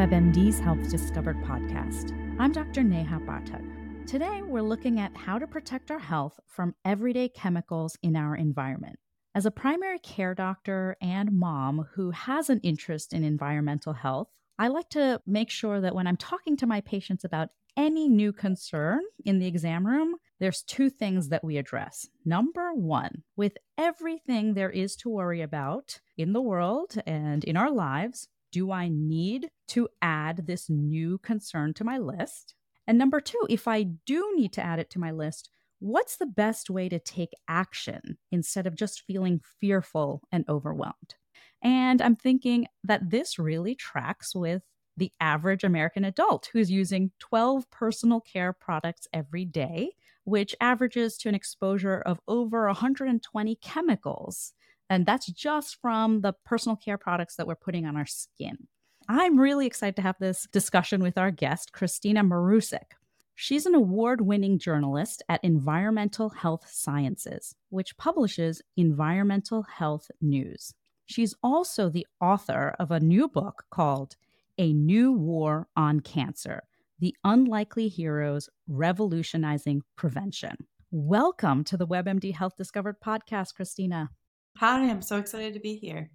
WebMD's Health Discovered podcast. I'm Dr. Neha Pathak. Today, we're looking at how to protect our health from everyday chemicals in our environment. As a primary care doctor and mom who has an interest in environmental health, I like to make sure that when I'm talking to my patients about any new concern in the exam room, there's two things that we address. Number one, with everything there is to worry about in the world and in our lives, do I need to add this new concern to my list? And number two, if I do need to add it to my list, what's the best way to take action instead of just feeling fearful and overwhelmed? And I'm thinking that this really tracks with the average American adult who's using 12 personal care products every day, which averages to an exposure of over 120 chemicals. And that's just from the personal care products that we're putting on our skin. I'm really excited to have this discussion with our guest, Kristina Marusic. She's an award winning journalist at Environmental Health Sciences, which publishes environmental health news. She's also the author of a new book called A New War on Cancer The Unlikely Heroes Revolutionizing Prevention. Welcome to the WebMD Health Discovered podcast, Kristina. Hi, I'm so excited to be here.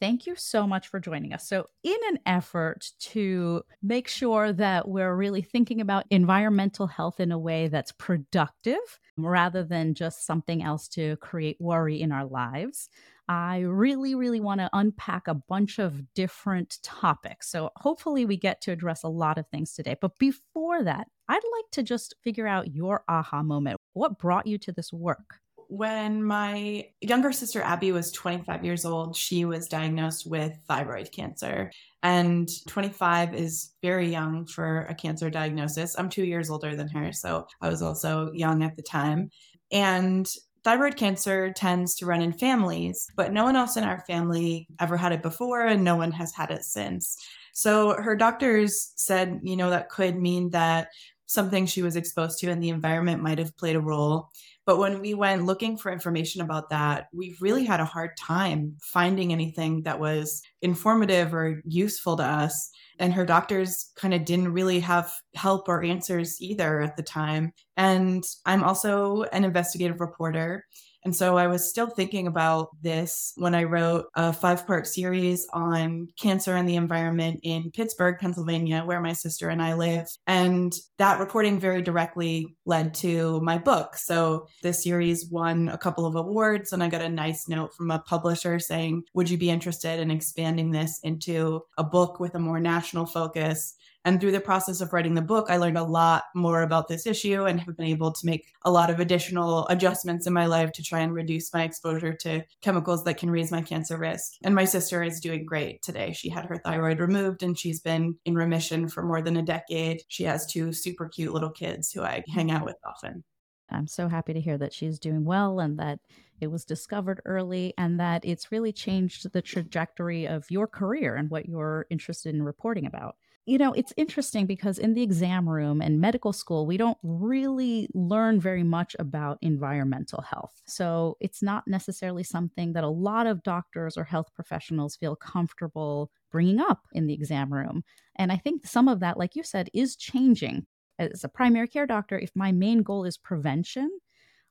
Thank you so much for joining us. So, in an effort to make sure that we're really thinking about environmental health in a way that's productive rather than just something else to create worry in our lives, I really, really want to unpack a bunch of different topics. So, hopefully, we get to address a lot of things today. But before that, I'd like to just figure out your aha moment. What brought you to this work? When my younger sister Abby was 25 years old, she was diagnosed with thyroid cancer. And 25 is very young for a cancer diagnosis. I'm two years older than her, so I was also young at the time. And thyroid cancer tends to run in families, but no one else in our family ever had it before, and no one has had it since. So her doctors said, you know, that could mean that something she was exposed to and the environment might have played a role. But when we went looking for information about that, we really had a hard time finding anything that was informative or useful to us. And her doctors kind of didn't really have help or answers either at the time. And I'm also an investigative reporter. And so I was still thinking about this when I wrote a five part series on cancer and the environment in Pittsburgh, Pennsylvania, where my sister and I live. And that reporting very directly led to my book. So this series won a couple of awards, and I got a nice note from a publisher saying, Would you be interested in expanding this into a book with a more national focus? And through the process of writing the book, I learned a lot more about this issue and have been able to make a lot of additional adjustments in my life to try and reduce my exposure to chemicals that can raise my cancer risk. And my sister is doing great today. She had her thyroid removed and she's been in remission for more than a decade. She has two super cute little kids who I hang out with often. I'm so happy to hear that she's doing well and that it was discovered early and that it's really changed the trajectory of your career and what you're interested in reporting about you know, it's interesting because in the exam room and medical school, we don't really learn very much about environmental health. So it's not necessarily something that a lot of doctors or health professionals feel comfortable bringing up in the exam room. And I think some of that, like you said, is changing. As a primary care doctor, if my main goal is prevention,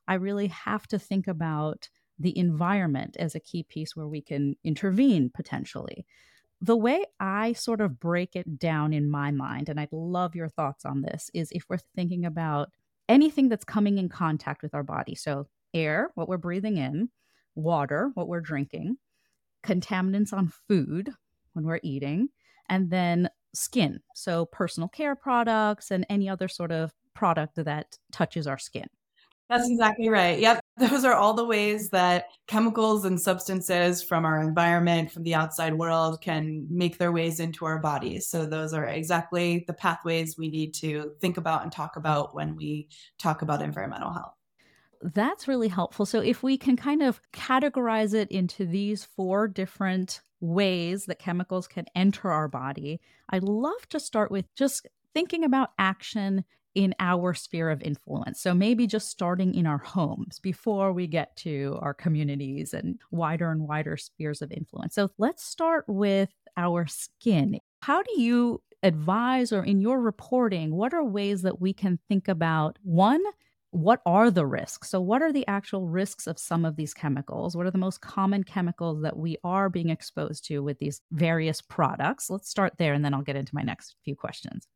I really have to think about the environment as a key piece where we can intervene potentially the way I sort of break it down in my mind, and I'd love your thoughts on this, is if we're thinking about anything that's coming in contact with our body. So, air, what we're breathing in, water, what we're drinking, contaminants on food when we're eating, and then skin. So, personal care products and any other sort of product that touches our skin. That's exactly right. Yep. Those are all the ways that chemicals and substances from our environment, from the outside world, can make their ways into our bodies. So, those are exactly the pathways we need to think about and talk about when we talk about environmental health. That's really helpful. So, if we can kind of categorize it into these four different ways that chemicals can enter our body, I'd love to start with just thinking about action in our sphere of influence. So maybe just starting in our homes before we get to our communities and wider and wider spheres of influence. So let's start with our skin. How do you advise or in your reporting, what are ways that we can think about one, what are the risks? So, what are the actual risks of some of these chemicals? What are the most common chemicals that we are being exposed to with these various products? Let's start there and then I'll get into my next few questions.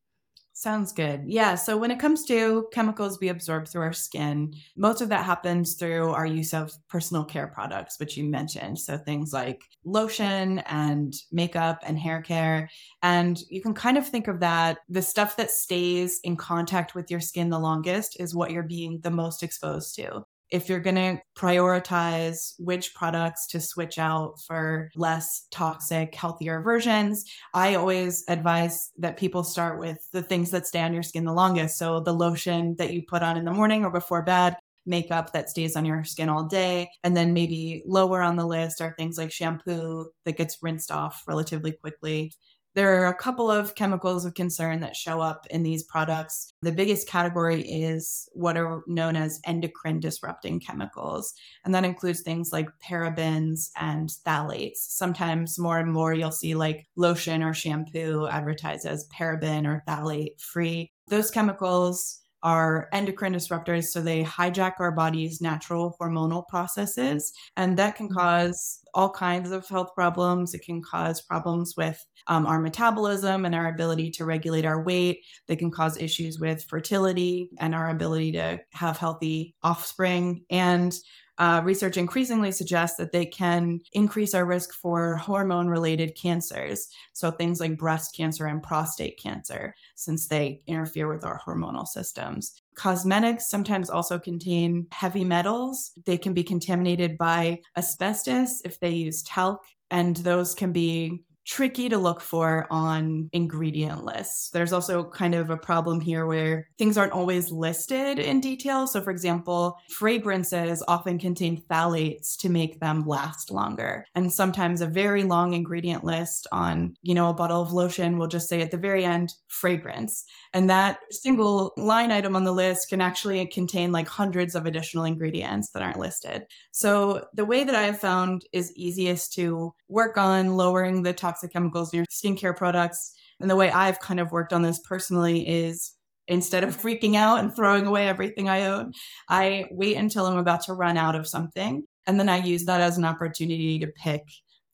Sounds good. Yeah. So when it comes to chemicals we absorb through our skin, most of that happens through our use of personal care products, which you mentioned. So things like lotion and makeup and hair care. And you can kind of think of that the stuff that stays in contact with your skin the longest is what you're being the most exposed to if you're going to prioritize which products to switch out for less toxic, healthier versions, I always advise that people start with the things that stay on your skin the longest. So the lotion that you put on in the morning or before bed, makeup that stays on your skin all day. And then maybe lower on the list are things like shampoo that gets rinsed off relatively quickly. There are a couple of chemicals of concern that show up in these products. The biggest category is what are known as endocrine disrupting chemicals. And that includes things like parabens and phthalates. Sometimes more and more you'll see like lotion or shampoo advertised as paraben or phthalate free. Those chemicals are endocrine disruptors. So they hijack our body's natural hormonal processes, and that can mm-hmm. cause all kinds of health problems. It can cause problems with um, our metabolism and our ability to regulate our weight. They can cause issues with fertility and our ability to have healthy offspring. And uh, research increasingly suggests that they can increase our risk for hormone related cancers. So, things like breast cancer and prostate cancer, since they interfere with our hormonal systems. Cosmetics sometimes also contain heavy metals. They can be contaminated by asbestos if they use talc, and those can be tricky to look for on ingredient lists. There's also kind of a problem here where things aren't always listed in detail. So, for example, fragrances often contain phthalates to make them last longer. And sometimes a very long ingredient list on, you know, a bottle of lotion will just say at the very end, fragrance. And that single line item on the list can actually contain like hundreds of additional ingredients that aren't listed. So, the way that I have found is easiest to work on lowering the toxic toxic chemicals in your skincare products. And the way I've kind of worked on this personally is instead of freaking out and throwing away everything I own, I wait until I'm about to run out of something. And then I use that as an opportunity to pick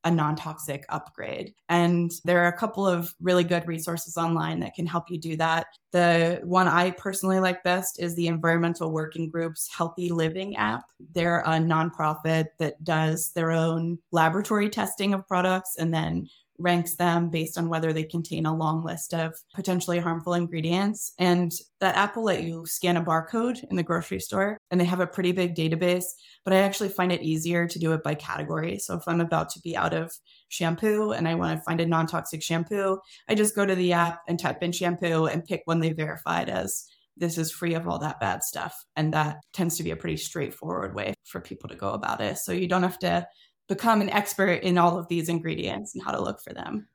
a non toxic upgrade. And there are a couple of really good resources online that can help you do that. The one I personally like best is the Environmental Working Group's Healthy Living app. They're a nonprofit that does their own laboratory testing of products and then ranks them based on whether they contain a long list of potentially harmful ingredients. And that app will let you scan a barcode in the grocery store, and they have a pretty big database. But I actually find it easier to do it by category. So if I'm about to be out of shampoo and I want to find a non toxic shampoo, I just go to the app and type in shampoo and pick one they verified as this is free of all that bad stuff. And that tends to be a pretty straightforward way for people to go about it. So you don't have to become an expert in all of these ingredients and how to look for them.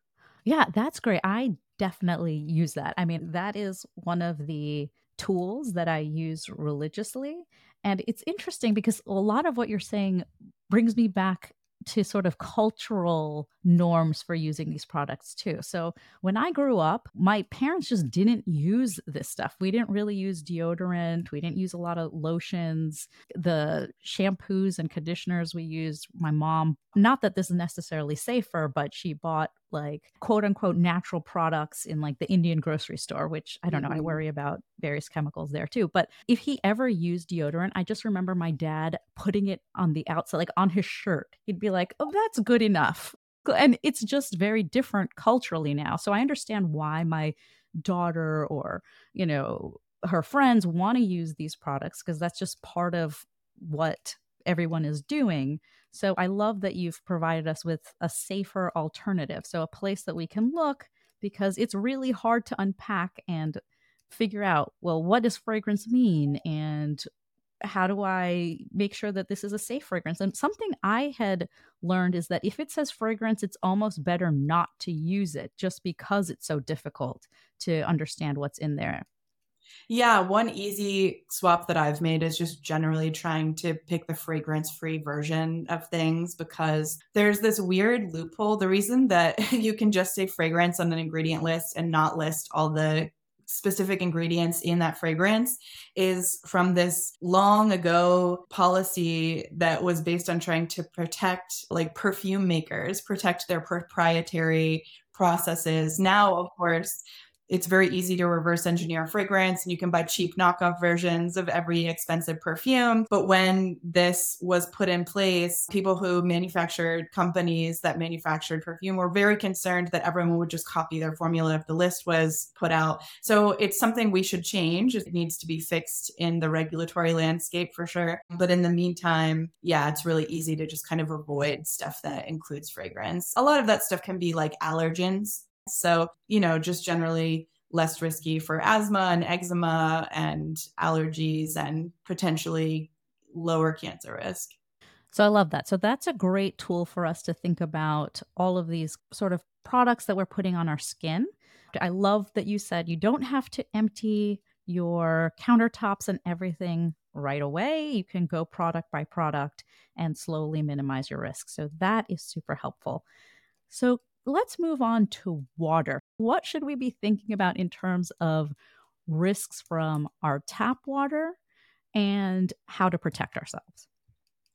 Yeah, that's great. I definitely use that. I mean, that is one of the tools that I use religiously. And it's interesting because a lot of what you're saying brings me back to sort of cultural norms for using these products too. So when I grew up, my parents just didn't use this stuff. We didn't really use deodorant. We didn't use a lot of lotions. The shampoos and conditioners we used, my mom, not that this is necessarily safer, but she bought like quote unquote natural products in like the Indian grocery store, which I don't know, I mm-hmm. worry about various chemicals there too. But if he ever used deodorant, I just remember my dad putting it on the outside, like on his shirt. He'd be like, oh, that's good enough. And it's just very different culturally now. So I understand why my daughter or, you know, her friends want to use these products because that's just part of what everyone is doing. So I love that you've provided us with a safer alternative. So a place that we can look because it's really hard to unpack and figure out, well, what does fragrance mean? And how do I make sure that this is a safe fragrance? And something I had learned is that if it says fragrance, it's almost better not to use it just because it's so difficult to understand what's in there. Yeah, one easy swap that I've made is just generally trying to pick the fragrance free version of things because there's this weird loophole. The reason that you can just say fragrance on an ingredient list and not list all the specific ingredients in that fragrance is from this long ago policy that was based on trying to protect like perfume makers, protect their proprietary processes. Now, of course, it's very easy to reverse engineer fragrance and you can buy cheap knockoff versions of every expensive perfume. But when this was put in place, people who manufactured companies that manufactured perfume were very concerned that everyone would just copy their formula if the list was put out. So it's something we should change. It needs to be fixed in the regulatory landscape for sure. But in the meantime, yeah, it's really easy to just kind of avoid stuff that includes fragrance. A lot of that stuff can be like allergens so, you know, just generally less risky for asthma and eczema and allergies and potentially lower cancer risk. So I love that. So that's a great tool for us to think about all of these sort of products that we're putting on our skin. I love that you said you don't have to empty your countertops and everything right away. You can go product by product and slowly minimize your risk. So that is super helpful. So let's move on to water. What should we be thinking about in terms of risks from our tap water and how to protect ourselves?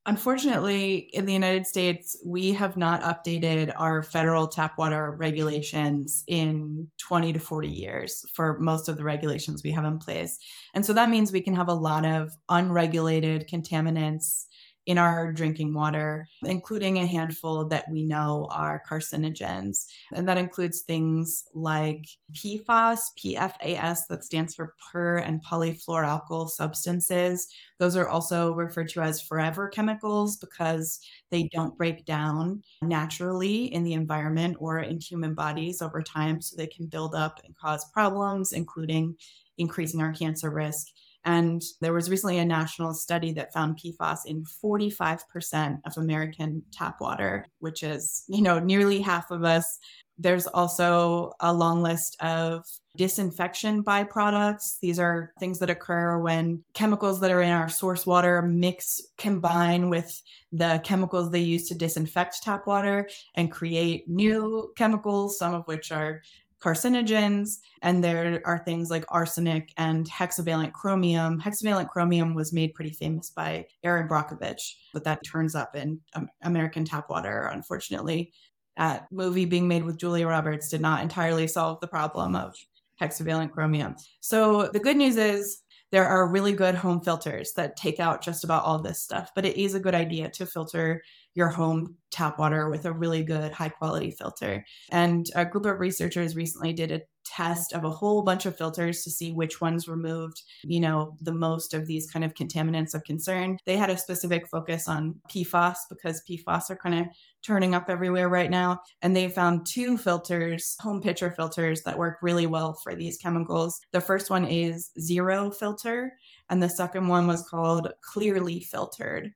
Unfortunately, in the United States, we have not updated our federal tap water regulations in 20 to 40 years for most of the regulations we have in place. And so that means we can have a lot of unregulated contaminants in our drinking water, including a handful that we know are carcinogens. And that includes things like PFAS, PFAS, that stands for per and polyfluoroalkyl substances. Those are also referred to as forever chemicals because they don't break down naturally in the environment or in human bodies over time. So they can build up and cause problems, including increasing our cancer risk and there was recently a national study that found PFAS in 45% of American tap water, which is, you know, nearly half of us. There's also a long list of disinfection byproducts. These are things that occur when chemicals that are in our source water mix, combine with the chemicals they use to disinfect tap water and create new chemicals, some of which are carcinogens, and there are things like arsenic and hexavalent chromium. Hexavalent chromium was made pretty famous by Erin Brockovich, but that turns up in um, American tap water, unfortunately. That movie being made with Julia Roberts did not entirely solve the problem of hexavalent chromium. So the good news is there are really good home filters that take out just about all this stuff, but it is a good idea to filter your home tap water with a really good high quality filter. And a group of researchers recently did a test of a whole bunch of filters to see which ones removed, you know, the most of these kind of contaminants of concern. They had a specific focus on PFAS because PFAS are kind of turning up everywhere right now. And they found two filters, home pitcher filters, that work really well for these chemicals. The first one is zero filter, and the second one was called clearly filtered.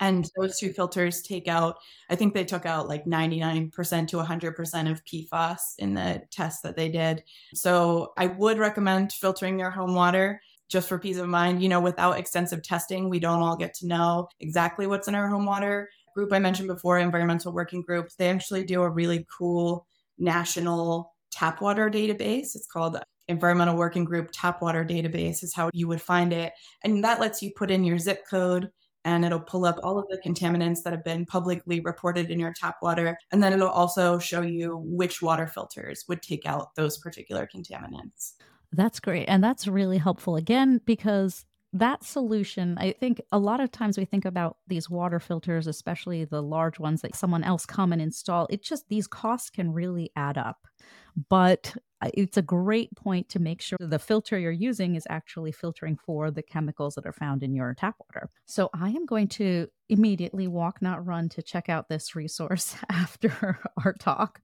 And those two filters take out, I think they took out like 99% to 100% of PFAS in the test that they did. So I would recommend filtering your home water just for peace of mind. You know, without extensive testing, we don't all get to know exactly what's in our home water. Group I mentioned before, Environmental Working Group, they actually do a really cool national tap water database. It's called Environmental Working Group Tap Water Database, is how you would find it. And that lets you put in your zip code and it'll pull up all of the contaminants that have been publicly reported in your tap water. And then it'll also show you which water filters would take out those particular contaminants. That's great. And that's really helpful again, because that solution, I think a lot of times we think about these water filters, especially the large ones that someone else come and install. It just, these costs can really add up. But uh, it's a great point to make sure the filter you're using is actually filtering for the chemicals that are found in your tap water. So I am going to immediately walk, not run, to check out this resource after our talk.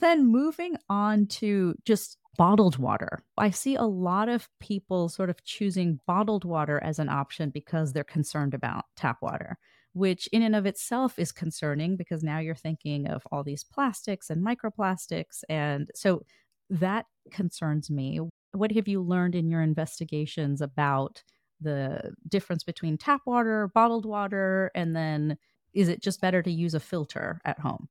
then moving on to just bottled water. I see a lot of people sort of choosing bottled water as an option because they're concerned about tap water which in and of itself is concerning because now you're thinking of all these plastics and microplastics. And so that concerns me. What have you learned in your investigations about the difference between tap water, bottled water, and then is it just better to use a filter at home?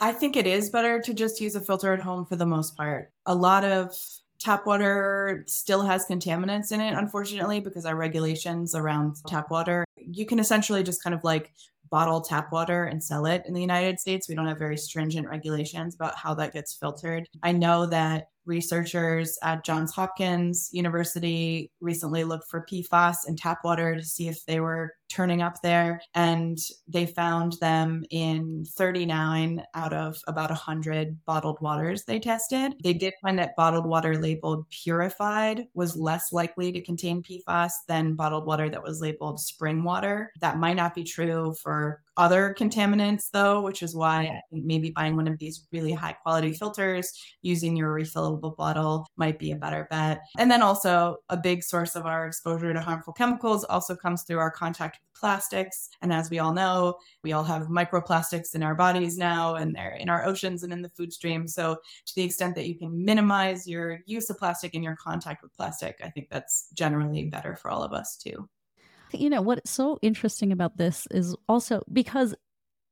I think it is better to just use a filter at home for the most part. A lot of tap water still has contaminants in it, unfortunately, because our regulations around tap water, you can essentially just kind of like bottle tap water and sell it in the United States. We don't have very stringent regulations about how that gets filtered. I know that researchers at Johns Hopkins University recently looked for PFAS in tap water to see if they were turning up there. And they found them in 39 out of about 100 bottled waters they tested. They did find that bottled water labeled purified was less likely to contain PFAS than bottled water that was labeled spring water. That might not be true for other contaminants, though, which is why I think maybe buying one of these really high quality filters using your refillable bottle might be a better bet. And then also, a big source of our exposure to harmful chemicals also comes through our contact with plastics. And as we all know, we all have microplastics in our bodies now, and they're in our oceans and in the food stream. So, to the extent that you can minimize your use of plastic and your contact with plastic, I think that's generally better for all of us too. You know, what's so interesting about this is also because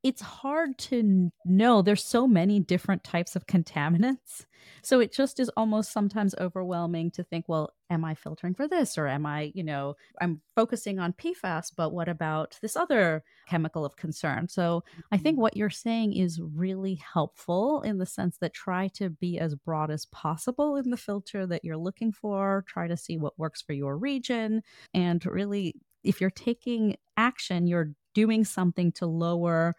it's hard to know. There's so many different types of contaminants. So it just is almost sometimes overwhelming to think, well, am I filtering for this? Or am I, you know, I'm focusing on PFAS, but what about this other chemical of concern? So I think mm-hmm. what you're saying is really helpful in the sense that try to be as broad as possible in the filter that you're looking for, try to see what works for your region, and really if you're taking action, you're doing something to lower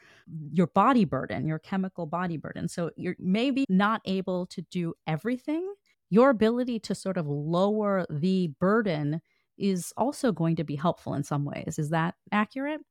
your body burden, your chemical body burden. So you're maybe not able to do everything. Your ability to sort of lower the burden is also going to be helpful in some ways. Is that accurate?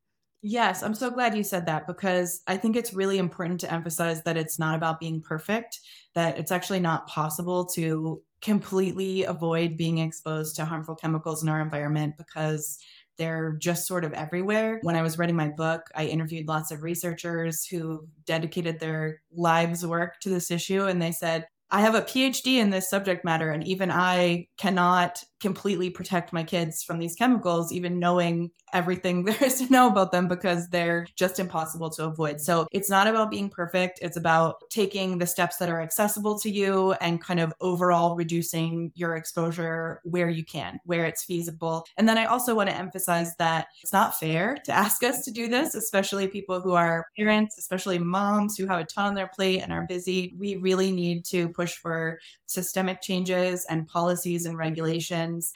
Yes, I'm so glad you said that because I think it's really important to emphasize that it's not about being perfect, that it's actually not possible to completely avoid being exposed to harmful chemicals in our environment because they're just sort of everywhere. When I was writing my book, I interviewed lots of researchers who dedicated their lives' work to this issue, and they said, I have a PhD in this subject matter, and even I cannot completely protect my kids from these chemicals, even knowing everything there is to know about them because they're just impossible to avoid. So it's not about being perfect. It's about taking the steps that are accessible to you and kind of overall reducing your exposure where you can, where it's feasible. And then I also want to emphasize that it's not fair to ask us to do this, especially people who are parents, especially moms who have a ton on their plate and are busy. We really need to push for systemic changes and policies and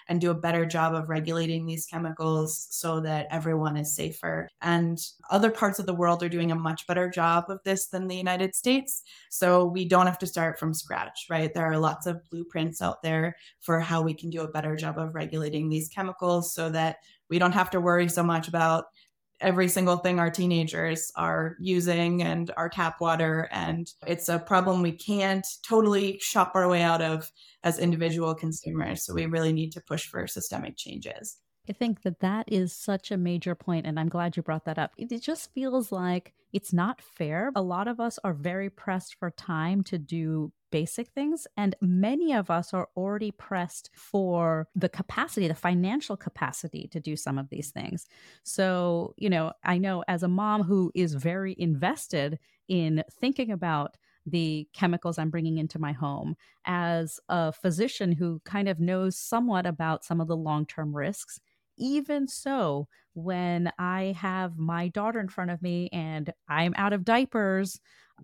and do a better job of regulating these chemicals so that everyone is safer. And other parts of the world are doing a much better job of this than the United States. So we don't have to start from scratch, right? There are lots of blueprints out there for how we can do a better job of regulating these chemicals so that we don't have to worry so much about every single thing our teenagers are using and our tap water. And it's a problem we can't totally shop our way out of as individual consumers. So we really need to push for systemic changes. I think that that is such a major point, and I'm glad you brought that up. It just feels like it's not fair. A lot of us are very pressed for time to do basic things, and many of us are already pressed for the capacity, the financial capacity to do some of these things. So, you know, I know as a mom who is very invested in thinking about the chemicals I'm bringing into my home, as a physician who kind of knows somewhat about some of the long term risks even so, when I have my daughter in front of me and I'm out of diapers,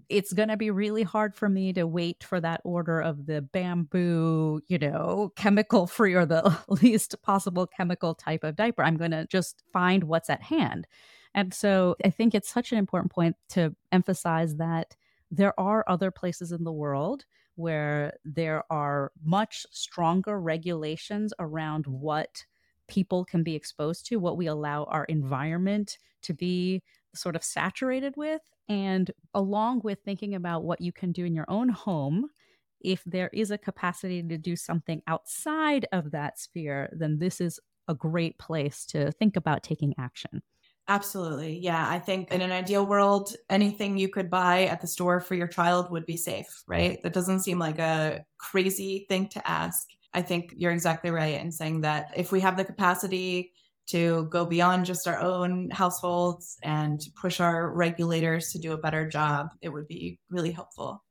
it's going to be really hard for me to wait for that order of the bamboo, you know, chemical free or the least possible chemical type of diaper. I'm going to just find what's at hand. And so I think it's such an important point to emphasize that there are other places in the world where there are much stronger regulations around what people can be exposed to, what we allow our environment to be sort of saturated with, and along with thinking about what you can do in your own home. If there is a capacity to do something outside of that sphere, then this is a great place to think about taking action. Absolutely. Yeah. I think in an ideal world, anything you could buy at the store for your child would be safe, right? That doesn't seem like a crazy thing to ask. I think you're exactly right in saying that if we have the capacity to go beyond just our own households and push our regulators to do a better job, it would be really helpful.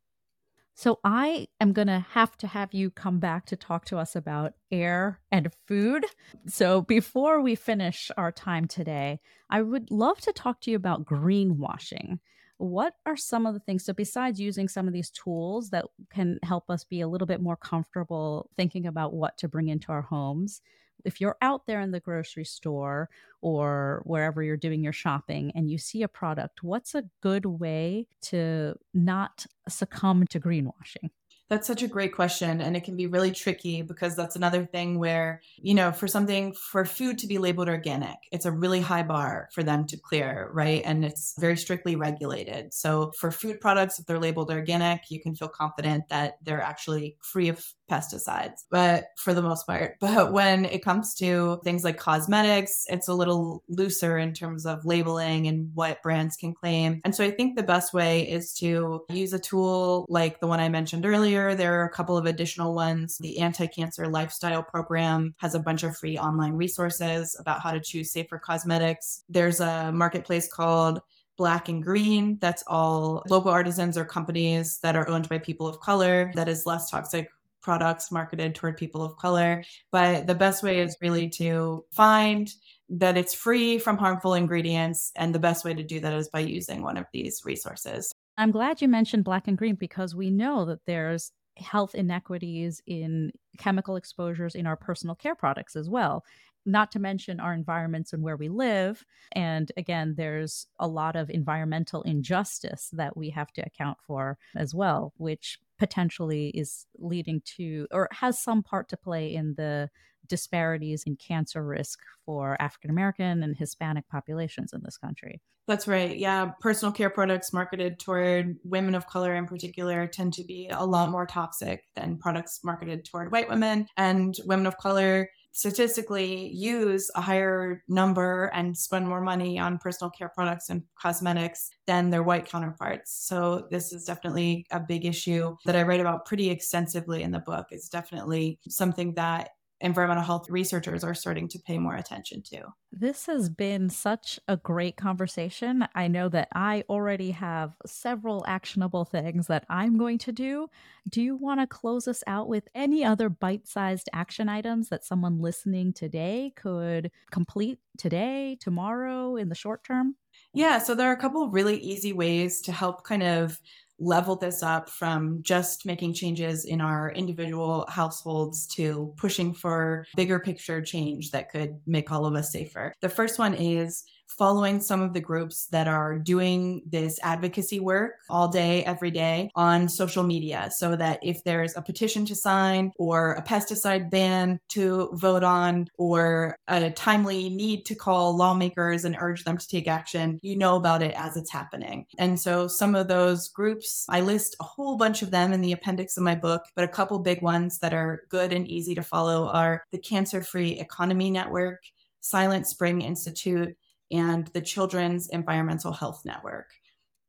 So I am going to have to have you come back to talk to us about air and food. So before we finish our time today, I would love to talk to you about greenwashing. What are some of the things? So, besides using some of these tools that can help us be a little bit more comfortable thinking about what to bring into our homes, if you're out there in the grocery store or wherever you're doing your shopping and you see a product, what's a good way to not succumb to greenwashing? That's such a great question. And it can be really tricky because that's another thing where, you know, for something, for food to be labeled organic, it's a really high bar for them to clear, right? And it's very strictly regulated. So for food products, if they're labeled organic, you can feel confident that they're actually free of pesticides, but for the most part. But when it comes to things like cosmetics, it's a little looser in terms of labeling and what brands can claim. And so I think the best way is to use a tool like the one I mentioned earlier. There are a couple of additional ones. The Anti Cancer Lifestyle Program has a bunch of free online resources about how to choose safer cosmetics. There's a marketplace called black and green. That's all local artisans or companies that are owned by people of color that is less toxic products marketed toward people of color. But the best way is really to find that it's free from harmful ingredients. And the best way to do that is by using one of these resources. I'm glad you mentioned black and green because we know that there's health inequities in chemical exposures in our personal care products as well not to mention our environments and where we live. And again, there's a lot of environmental injustice that we have to account for as well, which potentially is leading to or has some part to play in the disparities in cancer risk for African American and Hispanic populations in this country. That's right. Yeah. Personal care products marketed toward women of color in particular tend to be a lot more toxic than products marketed toward white women. And women of color statistically use a higher number and spend more money on personal care products and cosmetics than their white counterparts. So this is definitely a big issue that I write about pretty extensively in the book. It's definitely something that environmental health researchers are starting to pay more attention to. This has been such a great conversation. I know that I already have several actionable things that I'm going to do. Do you want to close us out with any other bite sized action items that someone listening today could complete today, tomorrow, in the short term? Yeah, so there are a couple of really easy ways to help kind of level this up from just making changes in our individual households to pushing for bigger picture change that could make all of us safer. The first one is following some of the groups that are doing this advocacy work all day, every day on social media so that if there's a petition to sign or a pesticide ban to vote on or a timely need to call lawmakers and urge them to take action, you know about it as it's happening. And so some of those groups, I list a whole bunch of them in the appendix of my book, but a couple big ones that are good and easy to follow are the Cancer Free Economy Network, Silent Spring Institute, and the Children's Environmental Health Network.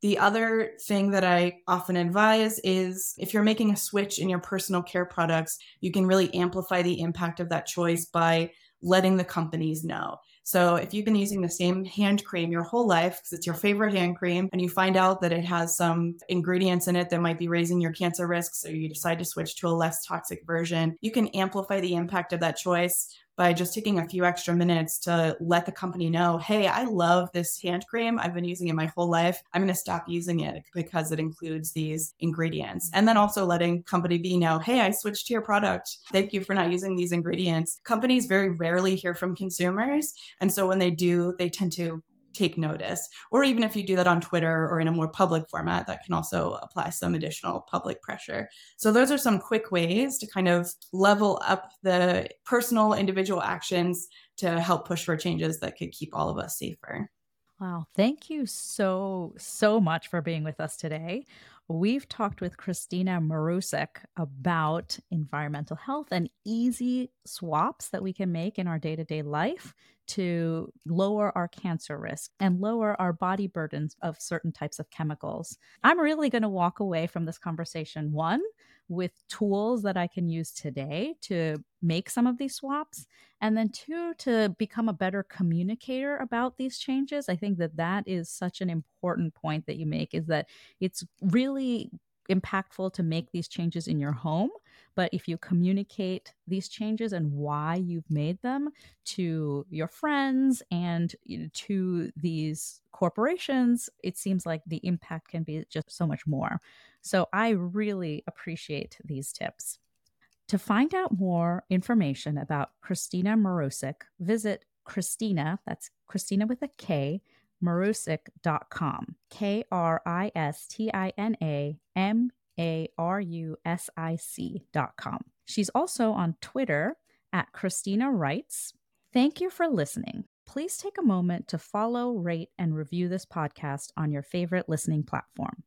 The other thing that I often advise is if you're making a switch in your personal care products, you can really amplify the impact of that choice by letting the companies know. So if you've been using the same hand cream your whole life because it's your favorite hand cream and you find out that it has some ingredients in it that might be raising your cancer risk, so you decide to switch to a less toxic version, you can amplify the impact of that choice by just taking a few extra minutes to let the company know, hey, I love this hand cream. I've been using it my whole life. I'm going to stop using it because it includes these ingredients. And then also letting company B know, hey, I switched to your product. Thank you for not using these ingredients. Companies very rarely hear from consumers. And so when they do, they tend to take notice. Or even if you do that on Twitter or in a more public format, that can also apply some additional public pressure. So, those are some quick ways to kind of level up the personal individual actions to help push for changes that could keep all of us safer. Wow. Thank you so, so much for being with us today. We've talked with Kristina Marusic about environmental health and easy swaps that we can make in our day to day life to lower our cancer risk and lower our body burdens of certain types of chemicals. I'm really going to walk away from this conversation one with tools that I can use today to make some of these swaps. And then, two, to become a better communicator about these changes. I think that that is such an important point that you make is that it's really impactful to make these changes in your home. But if you communicate these changes and why you've made them to your friends and to these corporations, it seems like the impact can be just so much more. So I really appreciate these tips. To find out more information about Kristina Marusic, visit Kristina, that's Kristina with a K, Marusic.com. K R I S T I N A M A R U S I C.com. She's also on Twitter at Kristina Writes. Thank you for listening. Please take a moment to follow, rate, and review this podcast on your favorite listening platform.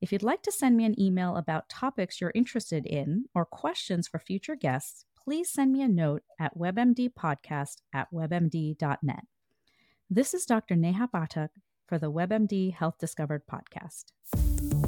If you'd like to send me an email about topics you're interested in or questions for future guests, please send me a note at webmdpodcast at webmd.net. This is Dr. Neha Pathak for the WebMD Health Discovered podcast.